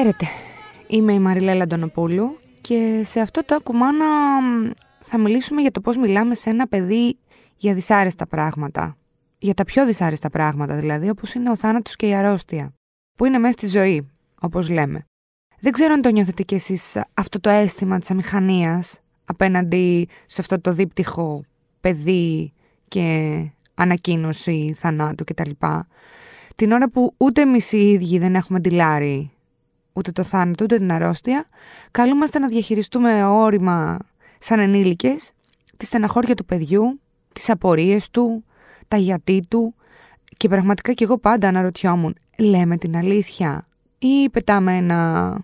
Χαίρετε. Είμαι η Μαριλέλα Αντωνοπούλου και σε αυτό το ακουμάνα θα μιλήσουμε για το πώς μιλάμε σε ένα παιδί για δυσάρεστα πράγματα. Για τα πιο δυσάρεστα πράγματα δηλαδή, όπως είναι ο θάνατος και η αρρώστια, που είναι μέσα στη ζωή, όπως λέμε. Δεν ξέρω αν το νιώθετε κι εσείς αυτό το αίσθημα της αμηχανίας απέναντι σε αυτό το δίπτυχο παιδί και ανακοίνωση θανάτου κτλ. Την ώρα που ούτε εμείς οι ίδιοι δεν έχουμε ντυλάρει ούτε το θάνατο ούτε την αρρώστια, καλούμαστε να διαχειριστούμε όρημα σαν ενήλικες τη στεναχώρια του παιδιού, τις απορίες του, τα γιατί του και πραγματικά κι εγώ πάντα αναρωτιόμουν, λέμε την αλήθεια ή πετάμε ένα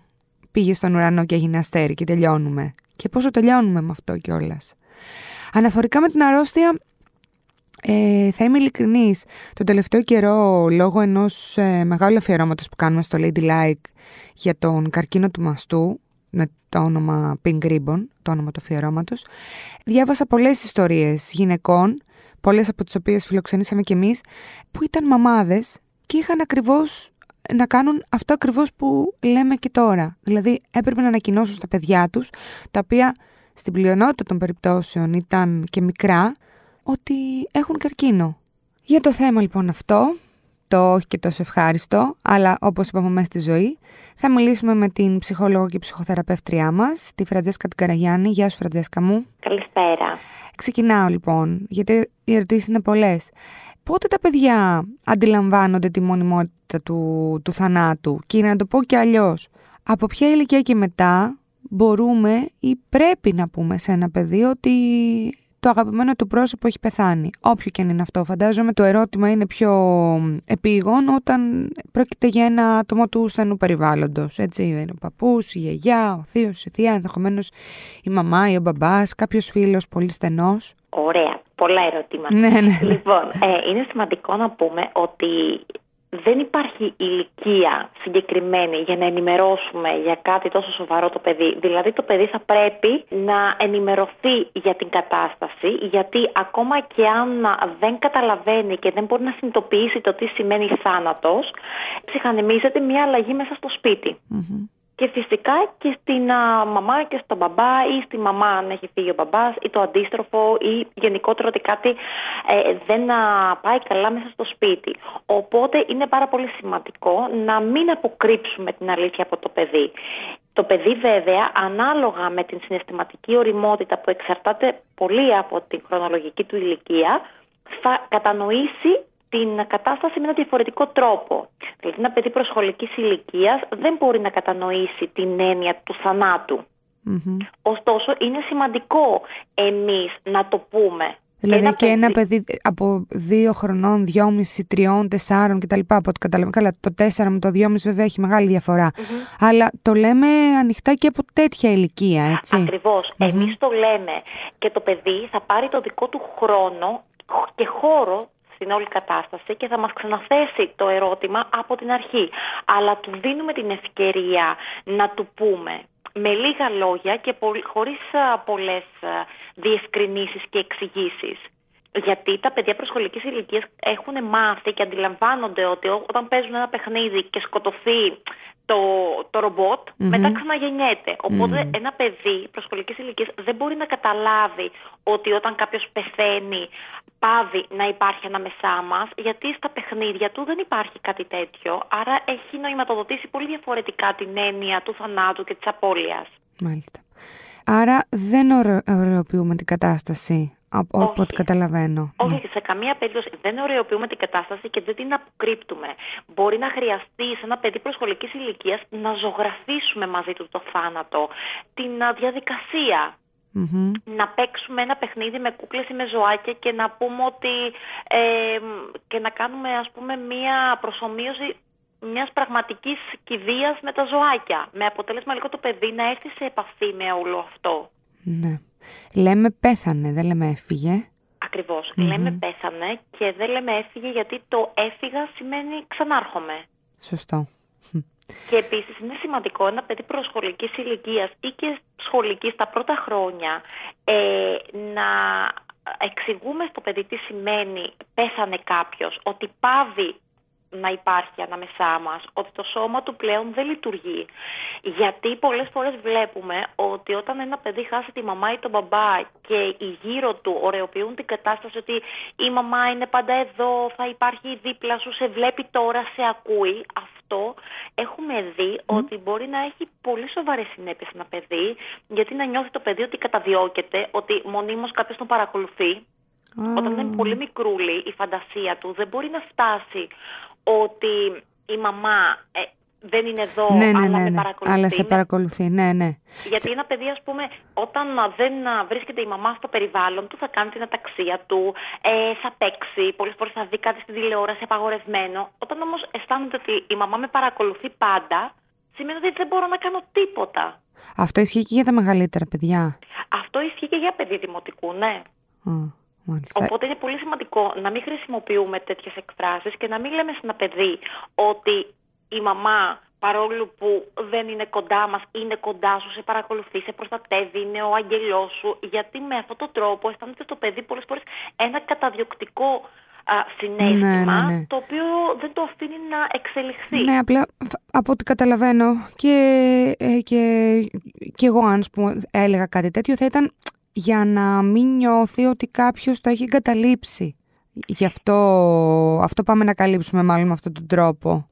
πήγε στον ουρανό και έγινε αστέρι και τελειώνουμε. Και πόσο τελειώνουμε με αυτό κιόλας. Αναφορικά με την αρρώστια, ε, θα είμαι ειλικρινής. Το τελευταίο καιρό, λόγω ενός ε, μεγάλου αφιερώματος που κάνουμε στο Lady Like για τον καρκίνο του μαστού, με το όνομα Pink Ribbon, το όνομα του αφιερώματος, διάβασα πολλές ιστορίες γυναικών, πολλές από τις οποίες φιλοξενήσαμε κι εμείς, που ήταν μαμάδες και είχαν ακριβώς να κάνουν αυτό ακριβώς που λέμε και τώρα. Δηλαδή, έπρεπε να ανακοινώσουν στα παιδιά τους, τα οποία στην πλειονότητα των περιπτώσεων ήταν και μικρά, ότι έχουν καρκίνο. Για το θέμα λοιπόν αυτό, το όχι και τόσο ευχάριστο, αλλά όπως είπαμε μέσα στη ζωή, θα μιλήσουμε με την ψυχολόγο και ψυχοθεραπεύτριά μας, τη Φραντζέσκα την Καραγιάννη. Γεια σου Φραντζέσκα μου. Καλησπέρα. Ξεκινάω λοιπόν, γιατί οι ερωτήσεις είναι πολλές. Πότε τα παιδιά αντιλαμβάνονται τη μονιμότητα του, του θανάτου; Και να το πω και αλλιώς, από ποια ηλικία και μετά μπορούμε ή πρέπει να πούμε σε ένα παιδί ότι το αγαπημένο του πρόσωπο έχει πεθάνει. Όποιο και αν είναι αυτό. Φαντάζομαι το ερώτημα είναι πιο επίγον όταν πρόκειται για ένα άτομο του στενού περιβάλλοντος. Έτσι, είναι ο παππούς, η γιαγιά, ο θείος, η θεία, ενδεχομένως η μαμά ή ο μπαμπάς, κάποιος φίλος πολύ στενός. Ωραία. Πολλά ερωτήματα. Ναι, ναι. Λοιπόν, ε, είναι σημαντικό να πούμε ότι δεν υπάρχει ηλικία συγκεκριμένη για να ενημερώσουμε για κάτι τόσο σοβαρό το παιδί. Δηλαδή το παιδί θα πρέπει να ενημερωθεί για την κατάσταση γιατί ακόμα και αν δεν καταλαβαίνει και δεν μπορεί να συνειδητοποιήσει το τι σημαίνει θάνατος, ψυχανεμίζεται μια αλλαγή μέσα στο σπιτι και φυσικά και στην α, μαμά και στον μπαμπά ή στη μαμά αν έχει φύγει ο μπαμπάς ή το αντίστροφο ή γενικότερα ότι κάτι ε, δεν α, πάει καλά μέσα στο σπίτι. Οπότε είναι πάρα πολύ σημαντικό να μην αποκρύψουμε την αλήθεια από το παιδί. Το παιδί βέβαια ανάλογα με την συναισθηματική οριμότητα που εξαρτάται πολύ από την χρονολογική του ηλικία θα κατανοήσει την κατάσταση με ένα διαφορετικό τρόπο. Δηλαδή, ένα παιδί προσχολικής ηλικίας δεν μπορεί να κατανοήσει την έννοια του θανατου Ωστόσο, είναι σημαντικό εμείς να το πούμε. Δηλαδή και ένα παιδί από δύο χρονών, δυόμιση, τριών, τεσσάρων κτλ. Από ό,τι καταλαβαίνω. Καλά, το τέσσερα με το δυόμιση βέβαια έχει μεγάλη Αλλά το λέμε ανοιχτά και από τέτοια ηλικία, έτσι. Ακριβώς. Εμείς το λέμε. Και το παιδί θα πάρει το δικό του χρόνο και χώρο στην όλη κατάσταση και θα μας ξαναθέσει το ερώτημα από την αρχή. Αλλά του δίνουμε την ευκαιρία να του πούμε με λίγα λόγια και χωρίς πολλές διευκρινήσεις και εξηγήσεις. Γιατί τα παιδιά προσχολικής ηλικίας έχουν μάθει και αντιλαμβάνονται ότι όταν παίζουν ένα παιχνίδι και σκοτωθεί το, το ρομποτ, mm-hmm. μετά ξαναγεννιέται. ένα παιδί προσχολικής ηλικίας δεν μπορεί να καταλάβει ότι όταν κάποιος πεθαίνει πάβει να υπάρχει ανάμεσά μας, γιατί στα παιχνίδια του δεν υπάρχει κάτι τέτοιο. Άρα έχει νοηματοδοτήσει πολύ διαφορετικά την έννοια του θανάτου και της απώλειας. Μάλιστα. Άρα δεν ωρεοποιούμε την κατάσταση από ό,τι καταλαβαίνω. Όχι, ναι. σε καμία περίπτωση δεν ωρεοποιούμε την κατάσταση και δεν την αποκρύπτουμε. Μπορεί να χρειαστεί σε ένα παιδί προσχολικής ηλικίας να ζωγραφίσουμε μαζί του το θάνατο, την διαδικασία να παίξουμε ένα παιχνίδι με κούκλες ή με ζωάκια και να πούμε ότι ε, και να κάνουμε ας πούμε μία προσωμείωση μιας πραγματικής κηδείας με τα ζωάκια. Με αποτέλεσμα λίγο το παιδί να έρθει σε επαφή με όλο αυτό. Ναι. Λέμε πέθανε, δεν λέμε έφυγε. Λέμε πέθανε και δεν λέμε έφυγε γιατί το έφυγα σημαίνει ξανάρχομαι. Σωστό. Και επίσης είναι σημαντικό ένα παιδί προσχολικής ηλικίας ή και σχολικής στα πρώτα χρόνια ε, να εξηγούμε στο παιδί τι σημαίνει πέθανε κάποιος, ότι πάβει να υπάρχει ανάμεσά μας, ότι το σώμα του πλέον δεν λειτουργεί. Γιατί πολλές φορές βλέπουμε ότι όταν ένα παιδί χάσει τη μαμά ή τον μπαμπά και οι γύρω του ωρεοποιούν την κατάσταση ότι η μαμά είναι πάντα εδώ, θα υπάρχει δίπλα σου, σε βλέπει τώρα, σε ακούει, αυτό έχουμε δει ότι μπορεί να έχει πολύ σοβαρές συνέπειες ένα παιδί, γιατί να νιώθει το παιδί ότι καταδιώκεται, ότι μονίμως κάποιος τον παρακολουθεί. Όταν είναι πολύ μικρούλη η φαντασία του, δεν μπορεί να φτάσει ότι η μαμά ε, δεν είναι εδώ, ναι, ναι, αλλά ναι, με ναι. παρακολουθεί. Αλλά σε παρακολουθεί, ναι, ναι. Γιατί ένα παιδί, ας πούμε, όταν δεν βρίσκεται η μαμά στο περιβάλλον του, θα κάνει την αταξία του, ε, θα παίξει, πολλές φορές θα δει κάτι στην τηλεόραση απαγορευμένο. Όταν όμως αισθάνεται ότι η μαμά με παρακολουθεί πάντα, σημαίνει ότι δεν μπορώ να κάνω τίποτα. Αυτό ισχύει και για τα μεγαλύτερα παιδιά. Αυτό ισχύει και για παιδί δημοτικού, ναι. Α, μάλιστα. Οπότε είναι πολύ σημαντικό να μην χρησιμοποιούμε τέτοιες εκφράσεις και να μην λέμε σε ένα παιδί ότι η μαμά παρόλο που δεν είναι κοντά μας, είναι κοντά σου, σε παρακολουθεί, σε προστατεύει, είναι ο αγγελός σου, γιατί με αυτόν τον τρόπο αισθάνεται το παιδί πολλές φορές ένα καταδιοκτικό α, συνέστημα, Ναι, ναι, ναι. το οποίο δεν το αφήνει να εξελιχθεί. Ναι, απλά φ- από ό,τι καταλαβαίνω και, ε, και, και εγώ αν ας πούμε, έλεγα κάτι τέτοιο θα ήταν για να μην νιώθει ότι κάποιος το έχει εγκαταλείψει. Γι' αυτό, αυτό πάμε να καλύψουμε μάλλον με αυτόν τον τρόπο.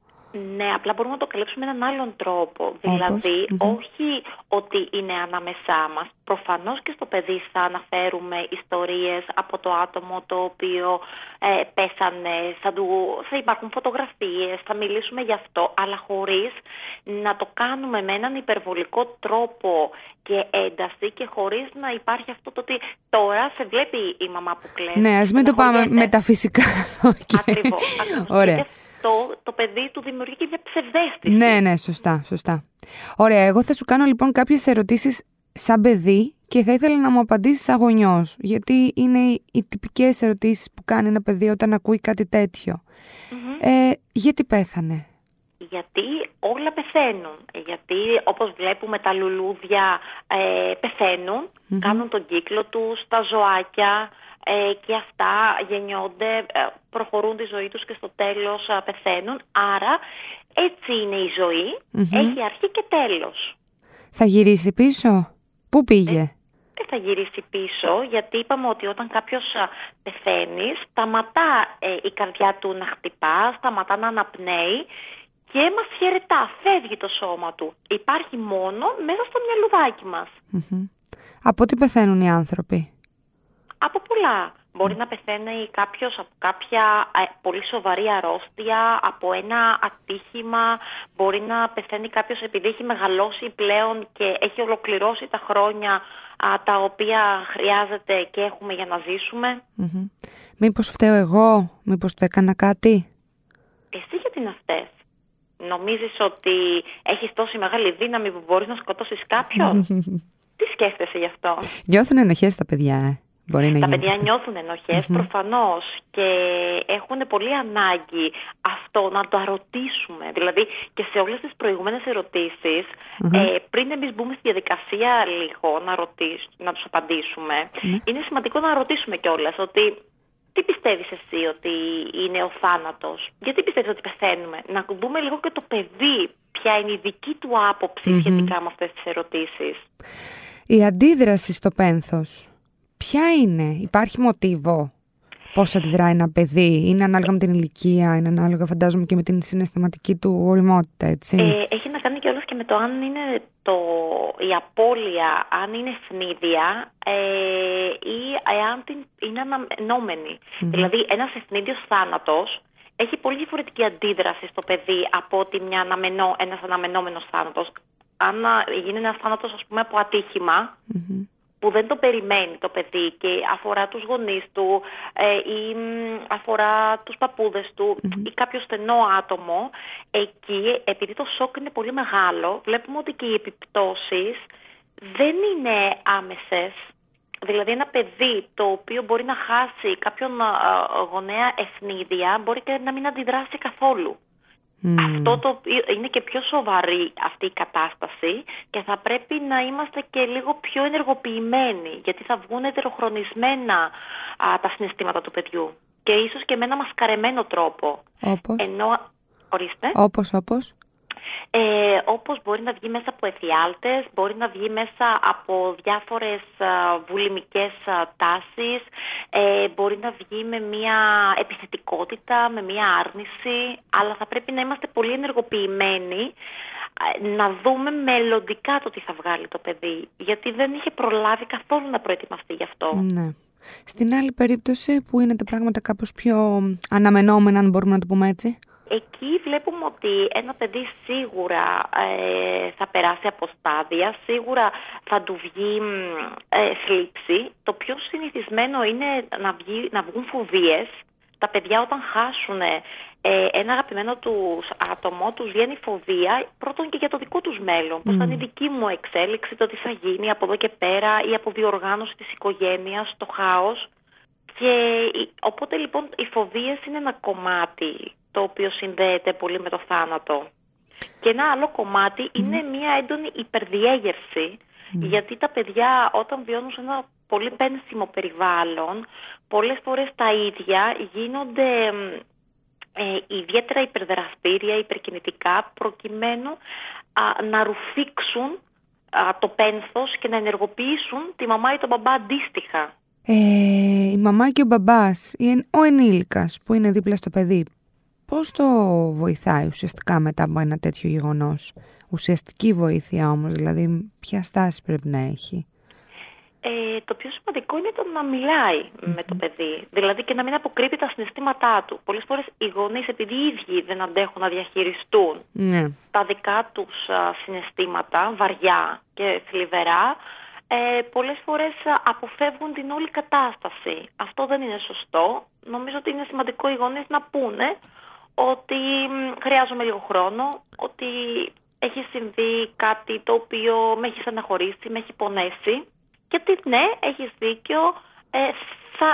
Ναι, απλά μπορούμε να το καλύψουμε με έναν άλλον τρόπο. Όπως; Δηλαδή, Μμμ. όχι ότι είναι ανάμεσά μας. Προφανώς και στο παιδί θα αναφέρουμε ιστορίες από το άτομο το οποίο ε, πέσανε, θα, του, θα υπάρχουν φωτογραφίες, θα μιλήσουμε γι' αυτό, αλλά χωρίς να το κάνουμε με έναν υπερβολικό τρόπο και ένταση και χωρίς να υπάρχει αυτό το ότι τώρα σε βλέπει η μαμά που κλαίει. Ναι, ας μην το πάμε στεναχωριέται. μεταφυσικά. Οκ. Ακριβώς. ακριβώς. Ωραία. Γιατί αυτό το παιδί του δημιουργεί και μια ψευδαίσθηση. Ναι, ναι, σωστά, σωστά. Ωραία, εγώ θα σου κάνω λοιπόν κάποιες ερωτήσεις σαν παιδί και θα ήθελα να μου απαντήσεις σαν γονιός, γιατί είναι οι- οι τυπικές ερωτήσεις που κάνει ένα παιδί όταν ακούει κάτι τέτοιο. Μμμ. Ε, γιατί πέθανε; Γιατί όλα πεθαίνουν. Γιατί όπως βλέπουμε τα λουλούδια ε, πεθαινουν κάνουν τον κύκλο τους, τα ζωάκια ε, και αυτά γεννιόνται, ε, προχωρούν τη ζωή τους και στο τέλος ε, πεθαίνουν. Άρα έτσι είναι η ζωη έχει αρχή και τέλος. Θα γυρίσει πίσω; Πού πήγε; Δεν θα γυρίσει πίσω, γιατί είπαμε ότι όταν κάποιος α, πεθαίνει, σταματά ε, η καρδιά του να χτυπά, σταματά να αναπνέει και μας χαιρετά, φεύγει το σώμα του. Υπάρχει μόνο μέσα στο μυαλουδάκι μας. Μμμ. Από τι πεθαίνουν οι άνθρωποι; Από πολλά. Μπορεί να πεθαίνει κάποιος από κάποια ε, πολύ σοβαρή αρρώστια, από ένα ατύχημα. Μπορεί να πεθαίνει κάποιος επειδή έχει μεγαλώσει πλέον και έχει ολοκληρώσει τα χρόνια α, τα οποία χρειάζεται και έχουμε για να ζήσουμε. Μμμ. Μήπως φταίω εγώ, μήπως το έκανα κάτι; Εσύ γιατί να φταίς; Νομίζεις ότι έχεις τόση μεγάλη δύναμη που μπορείς να σκοτώσεις κάποιον; Τι σκέφτεσαι γι' αυτό; Νιώθουν ενοχές τα παιδιά, ε. Μπορεί να Τα γίνει παιδιά αυτό. νιώθουν ενοχές προφανώς και έχουν πολύ ανάγκη αυτό να το αρωτήσουμε. Δηλαδή και σε όλες τις προηγούμενες ερωτήσεις, ε, πριν εμείς μπούμε στη διαδικασία λίγο να, ρωτήσ, να τους απαντήσουμε, είναι σημαντικό να ρωτήσουμε κιόλας ότι τι πιστεύεις εσύ ότι είναι ο θάνατος, γιατί πιστεύεις ότι πεθαίνουμε; Να δούμε λίγο και το παιδί, ποια είναι η δική του άποψη σχετικά με αυτές τις ερωτήσεις. Η αντίδραση στο πένθος, ποια είναι, υπάρχει μοτίβο πώς αντιδράει ένα παιδί, είναι ανάλογα με την ηλικία, είναι ανάλογα φαντάζομαι και με την συναισθηματική του οριμότητα, έτσι; Ε, έχει να κάνει κιόλας και με το αν είναι το, η απώλεια, αν είναι ευνίδια ε, ή εάν την, είναι αναμενόμενη. Δηλαδή ένας ευνίδιος θάνατος έχει πολύ διαφορετική αντίδραση στο παιδί από ότι μια αναμενό, ένας αναμενόμενος θάνατος. Αν α, γίνει ένας θάνατος ας πούμε από ατύχημα, που δεν το περιμένει το παιδί και αφορά τους γονείς του ε, ή μ, αφορά τους παππούδες του ή κάποιο στενό άτομο, εκεί επειδή το σοκ είναι πολύ μεγάλο, βλέπουμε ότι και οι επιπτώσεις δεν είναι άμεσες. Δηλαδή ένα παιδί το οποίο μπορεί να χάσει κάποιον α, γονέα ευνίδια μπορεί και να μην αντιδράσει καθόλου. Αυτό το οποίο είναι και πιο σοβαρή αυτή η κατάσταση και θα πρέπει να είμαστε και λίγο πιο ενεργοποιημένοι γιατί θα βγουν ετεροχρονισμένα α, τα συναισθήματα του παιδιού και ίσως και με ένα μασκαρεμένο τρόπο. Όπως; Ενώ Ορίστε. Όπως, όπως; Ε, όπως μπορεί να βγει μέσα από εφιάλτες, μπορεί να βγει μέσα από διάφορες α, βουλημικές α, τάσεις, ε, μπορεί να βγει με μια επιθετικότητα, με μια άρνηση, αλλά θα πρέπει να είμαστε πολύ ενεργοποιημένοι ε, να δούμε μελλοντικά το τι θα βγάλει το παιδί, γιατί δεν είχε προλάβει καθόλου να προετοιμαστεί γι' αυτό. Ναι. Στην άλλη περίπτωση που είναι τα πράγματα κάπως πιο αναμενόμενα, αν μπορούμε να το πούμε έτσι; Εκεί βλέπουμε ότι ένα παιδί σίγουρα ε, θα περάσει από στάδια, σίγουρα θα του βγει ε, θλίψη. Το πιο συνηθισμένο είναι να, βγει, να βγουν φοβίες. Τα παιδιά όταν χάσουν ε, ένα αγαπημένο τους άτομο, τους βγαίνει φοβία πρώτον και για το δικό τους μέλλον. Πώς θα είναι η δική μου εξέλιξη, το τι θα γίνει από εδώ και πέρα, η αποδιοργάνωση της οικογένειας, το χάος. Και οπότε λοιπόν οι φοβίες είναι ένα κομμάτι το οποίο συνδέεται πολύ με το θάνατο. Και ένα άλλο κομμάτι είναι μια έντονη υπερδιέγερση, γιατί τα παιδιά όταν βιώνουν σε ένα πολύ πένσιμο περιβάλλον, πολλές φορές τα ίδια γίνονται ε, ιδιαίτερα υπερδραστήρια, υπερκινητικά, προκειμένου να ρουφήξουν το πένθος και να ενεργοποιήσουν τη μαμά ή τον μπαμπά αντίστοιχα. Ε, η μαμά και ο μπαμπάς, ο ενήλικας που είναι δίπλα στο παιδί, Πώς το βοηθάει ουσιαστικά μετά από ένα τέτοιο γεγονός; Ουσιαστική βοήθεια όμως, δηλαδή ποια στάση πρέπει να έχει; Ε, το πιο σημαντικό είναι το να μιλαει με το παιδί. Δηλαδή και να μην αποκρύπτει τα συναισθήματά του. Πολλές φορές οι γονείς επειδή οι ίδιοι δεν αντέχουν να διαχειριστούν ναι. τα δικά τους συναισθήματα, βαριά και θλιβερά, ε, πολλές φορές αποφεύγουν την όλη κατάσταση. Αυτό δεν είναι σωστό. Νομίζω ότι είναι σημαντικό οι γονείς να πούνε ότι χρειάζομαι λίγο χρόνο, ότι έχει συμβεί κάτι το οποίο με έχει στεναχωρήσει, με έχει πονέσει και ότι ναι, έχεις δίκιο, ε, θα,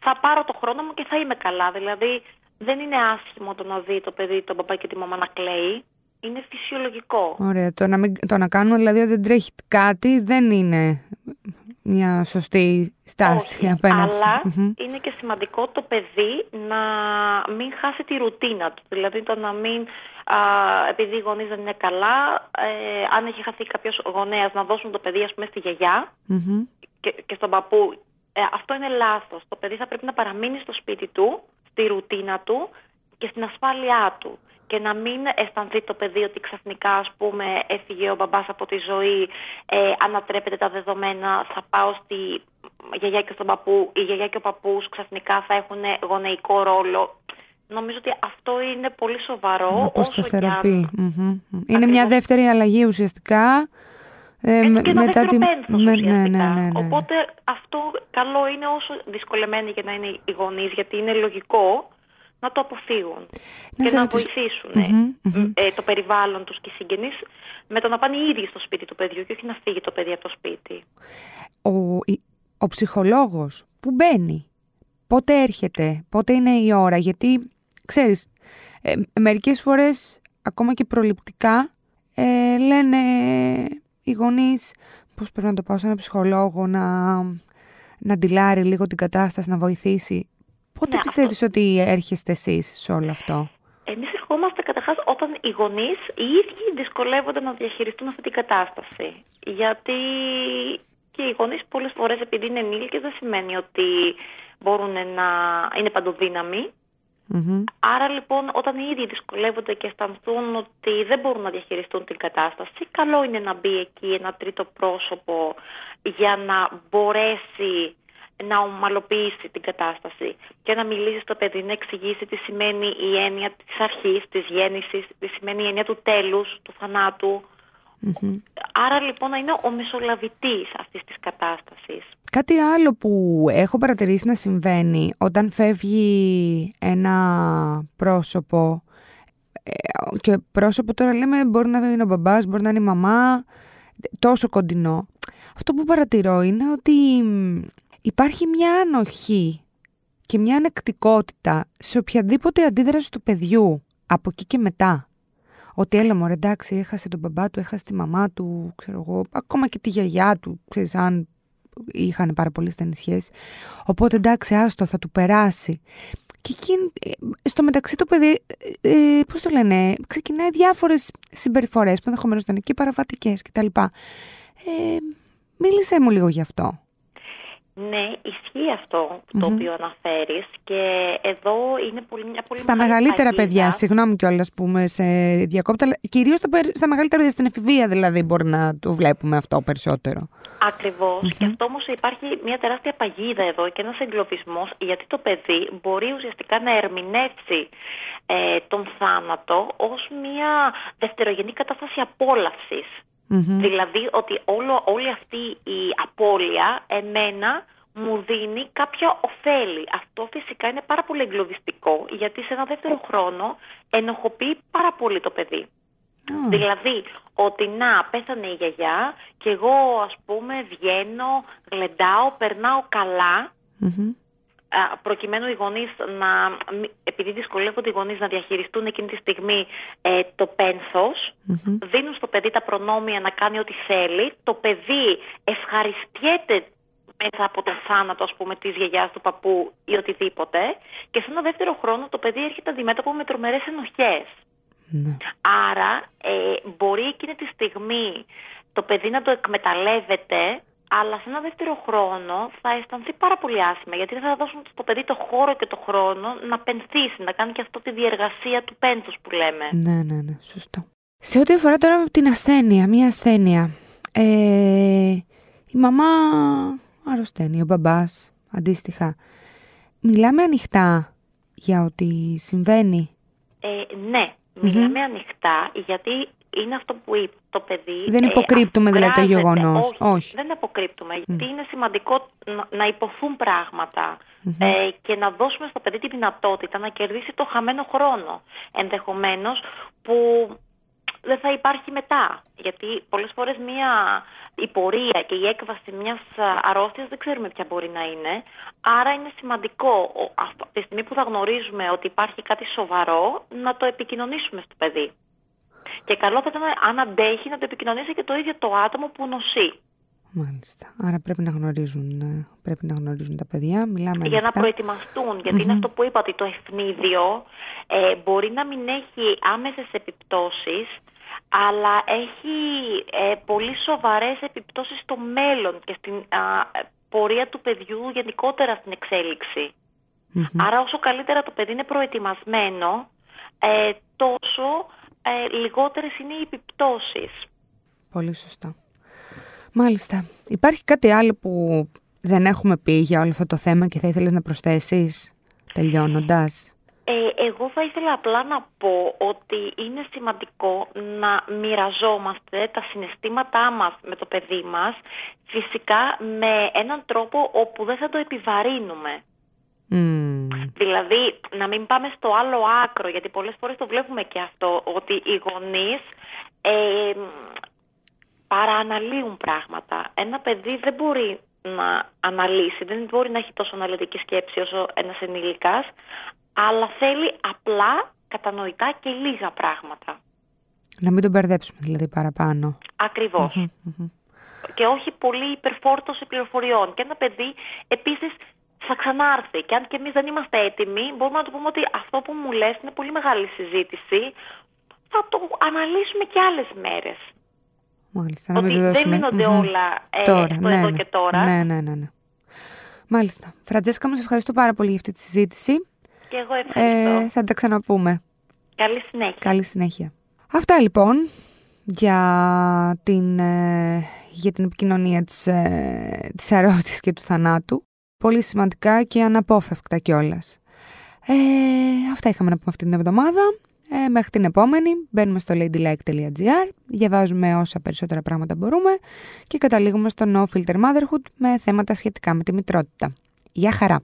θα πάρω το χρόνο μου και θα είμαι καλά. Δηλαδή δεν είναι άσχημο το να δει το παιδί, τον παπά και τη μαμά να κλαίει. Είναι φυσιολογικό. Ωραία. Το να, μην, το να κάνουμε δηλαδή ότι δεν τρέχει κάτι δεν είναι μια σωστή στάση Όχι, απέναντι. Αλλά είναι και σημαντικό το παιδί να μην χάσει τη ρουτίνα του. Δηλαδή το να μην, α, επειδή οι γονείς δεν είναι καλά, ε, αν έχει χαθεί κάποιος γονέας να δώσουν το παιδί ας πούμε στη γιαγια και, και στον παππού. Ε, αυτό είναι λάθος. Το παιδί θα πρέπει να παραμείνει στο σπίτι του, στη ρουτίνα του και στην ασφάλειά του και να μην αισθανθεί το παιδί ότι ξαφνικά ας πούμε έφυγε ο μπαμπάς από τη ζωή, ε, ανατρέπεται τα δεδομένα, θα πάω στη γιαγιά και στον παππού, η γιαγιά και ο παππούς ξαφνικά θα έχουν γονεϊκό ρόλο. Νομίζω ότι αυτό είναι πολύ σοβαρό. Αποσταθεροποιεί. Είναι μια δεύτερη αλλαγή ουσιαστικά. Ε, είναι και μετά τη... με... ναι, ναι, ναι, ναι, Οπότε αυτό καλό είναι όσο δυσκολεμένοι και να είναι οι γονείς, γιατί είναι λογικό να το αποφύγουν να και να βοηθήσουν ε, το περιβάλλον τους και οι συγγενείς με το να πάνε οι ίδιοι στο σπίτι του παιδιού και όχι να φύγει το παιδί από το σπίτι. Ο, ο ψυχολόγος που μπαίνει, πότε έρχεται, πότε είναι η ώρα, γιατί ξέρεις, ε, μερικές φορές ακόμα και προληπτικά ε, λένε οι γονείς πώς πρέπει να το πάω σε ένα ψυχολόγο να, να ντυλάρει λίγο την κατάσταση, να βοηθήσει. Πότε ναι, πιστεύεις ότι έρχεστε εσείς σε όλο αυτό; Εμείς ερχόμαστε καταρχάς όταν οι γονείς οι ίδιοι δυσκολεύονται να διαχειριστούν αυτή την κατάσταση. Γιατί και οι γονείς πολλές φορές επειδή είναι ενήλικες δεν σημαίνει ότι μπορούν να είναι παντοδύναμοι. Άρα λοιπόν όταν οι ίδιοι δυσκολεύονται και αισθανθούν ότι δεν μπορούν να διαχειριστούν την κατάσταση, καλό είναι να μπει εκεί ένα τρίτο πρόσωπο για να μπορέσει να ομαλοποιήσει την κατάσταση και να μιλήσει στο παιδί, να εξηγήσει τι σημαίνει η έννοια της αρχής, της γέννησης, τι σημαίνει η έννοια του τέλους, του θανατου Άρα λοιπόν να είναι ο μεσολαβητής αυτής της κατάστασης. Κάτι άλλο που έχω παρατηρήσει να συμβαίνει όταν φεύγει ένα πρόσωπο ε, και πρόσωπο τώρα λέμε μπορεί να είναι ο μπαμπάς, μπορεί να είναι η μαμά, τόσο κοντινό. Αυτό που παρατηρώ είναι ότι υπάρχει μια ανοχή και μια ανεκτικότητα σε οποιαδήποτε αντίδραση του παιδιού από εκεί και μετά. Ότι έλα μωρέ εντάξει έχασε τον μπαμπά του, έχασε τη μαμά του, ξέρω εγώ, ακόμα και τη γιαγιά του, ξέρεις αν είχαν πάρα πολύ στενή σχέση. Οπότε εντάξει άστο θα του περάσει. Και εκεί, ε, στο μεταξύ το παιδί, ε, ε πώς το λένε, ξεκινάει διάφορες συμπεριφορές που ενδεχομένως ήταν και παραβατικές κτλ. Ε, μίλησέ μου λίγο γι' αυτό. Ναι, ισχύει αυτό το οποίο αναφέρεις και εδώ είναι πολύ, μια πολύ Στα μεγαλύτερα παιδιά, συγγνώμη κιόλας που με σε διακόπτα, αλλά κυρίως στα μεγαλύτερα παιδιά, στην εφηβεία δηλαδή μπορεί να το βλέπουμε αυτό περισσότερο. Ακριβώς. Και αυτό όμως υπάρχει μια τεράστια παγίδα εδώ και ένας εγκλωβισμός γιατί το παιδί μπορεί ουσιαστικά να ερμηνεύσει ε, τον θάνατο ως μια δευτερογενή κατάσταση απόλαυσης. Δηλαδή ότι όλο, όλη αυτή η απώλεια εμένα μου δίνει κάποια ωφέλη. Αυτό φυσικά είναι πάρα πολύ εγκλωβιστικό γιατί σε ένα δεύτερο χρόνο ενοχοποιεί πάρα πολύ το παιδί. Δηλαδή ότι να πέθανε η γιαγιά και εγώ ας πούμε βγαίνω, γλεντάω, περνάω προκειμένου οι γονείς να, επειδή δυσκολεύονται οι γονείς να διαχειριστούν εκείνη τη στιγμή ε, το πενθο δίνουν στο παιδί τα προνόμια να κάνει ό,τι θέλει. Το παιδί ευχαριστιέται μέσα από τον θάνατο, ας πούμε, της γιαγιάς του παππού ή οτιδήποτε. Και σε ένα δεύτερο χρόνο το παιδί έρχεται αντιμέτωπο με τρομερές ενοχές. Ναι. Άρα ε, μπορεί εκείνη τη στιγμή το παιδί να το εκμεταλλεύεται αλλά σε ένα δεύτερο χρόνο θα αισθανθεί πάρα πολύ άσχημα γιατί δεν θα δώσουν στο παιδί το χώρο και το χρόνο να πενθήσει, να κάνει και αυτό τη διεργασία του πένθους που λέμε. Ναι, ναι, ναι, σωστό. Σε ό,τι αφορά τώρα την ασθένεια, μία ασθένεια, ε, η μαμά αρρωσταίνει, ο μπαμπάς αντίστοιχα. Μιλάμε ανοιχτά για ό,τι συμβαίνει; Ε, ναι, μιλάμε ανοιχτά γιατί είναι αυτό που είπε το παιδί. Δεν ε, υποκρύπτουμε δηλαδή το γεγονός. Όχι, όχι, δεν αποκρύπτουμε. Γιατί είναι σημαντικό να, υποθούν ε, και να δώσουμε στο παιδί τη δυνατότητα να κερδίσει το χαμένο χρόνο. Ενδεχομένως που δεν θα υπάρχει μετά. Γιατί πολλές φορές μια η πορεία και η έκβαση μιας αρρώστιας δεν ξέρουμε ποια μπορεί να είναι. Άρα είναι σημαντικό από τη στιγμή που θα γνωρίζουμε ότι υπάρχει κάτι σοβαρό να το επικοινωνήσουμε στο παιδί. Και καλό θα ήταν αν αντέχει να το επικοινωνήσει και το ίδιο το άτομο που νοσεί. Μάλιστα. Άρα πρέπει να γνωρίζουν, ε, πρέπει να γνωρίζουν τα παιδιά. Μιλάμε Για να προετοιμαστούν. είναι αυτό που είπα ότι το ευνίδιο ε, μπορεί να μην έχει άμεσες επιπτώσεις αλλά έχει ε, πολύ σοβαρές επιπτώσεις στο μέλλον και στην πορεία του παιδιού γενικότερα στην εξελιξη Άρα όσο καλύτερα το παιδί είναι προετοιμασμένο, ε, τόσο ε, λιγότερες είναι οι επιπτώσεις. Πολύ σωστά. Μάλιστα. Υπάρχει κάτι άλλο που δεν έχουμε πει για όλο αυτό το θέμα και θα ήθελες να προσθέσεις τελειώνοντας; Ε, εγώ θα ήθελα απλά να πω ότι είναι σημαντικό να μοιραζόμαστε τα συναισθήματά μας με το παιδί μας φυσικά με έναν τρόπο όπου δεν θα το επιβαρύνουμε. Δηλαδή να μην πάμε στο άλλο άκρο, γιατί πολλές φορές το βλέπουμε και αυτό, ότι οι γονείς ε, παρααναλύουν πράγματα. Ένα παιδί δεν μπορεί να αναλύσει, δεν μπορεί να έχει τόσο αναλυτική σκέψη όσο ένας ενήλικας, αλλά θέλει απλά κατανοητά και λίγα πράγματα. Να μην τον μπερδέψουμε δηλαδή παραπάνω. Και όχι πολύ υπερφόρτωση πληροφοριών. Και ένα παιδί επίσης θα ξανάρθει. Και αν και εμείς δεν είμαστε έτοιμοι, μπορούμε να του πούμε ότι αυτό που μου λες είναι πολύ μεγάλη συζήτηση. Θα το αναλύσουμε και άλλες μέρες. Μάλιστα, να μην το δώσουμε. Δεν μείνονται όλα ε, τώρα, ναι, εδώ ναι. και τώρα. Ναι, ναι, ναι, ναι. Μάλιστα. Φραντζέσκα, μου ευχαριστώ πάρα πολύ για αυτή τη συζήτηση. Και εγώ ευχαριστώ. Ε, θα τα ξαναπούμε. Καλή συνέχεια. Καλή συνέχεια. Αυτά λοιπόν για την, ε, για την επικοινωνία της, ε, της αρρώστης και του θανάτου πολύ σημαντικά και αναπόφευκτα κιόλας. Ε, αυτά είχαμε να πούμε αυτή την εβδομάδα. Ε, μέχρι την επόμενη μπαίνουμε στο ladylike.gr, διαβάζουμε όσα περισσότερα πράγματα μπορούμε και καταλήγουμε στο No Filter Motherhood με θέματα σχετικά με τη μητρότητα. Γεια χαρά!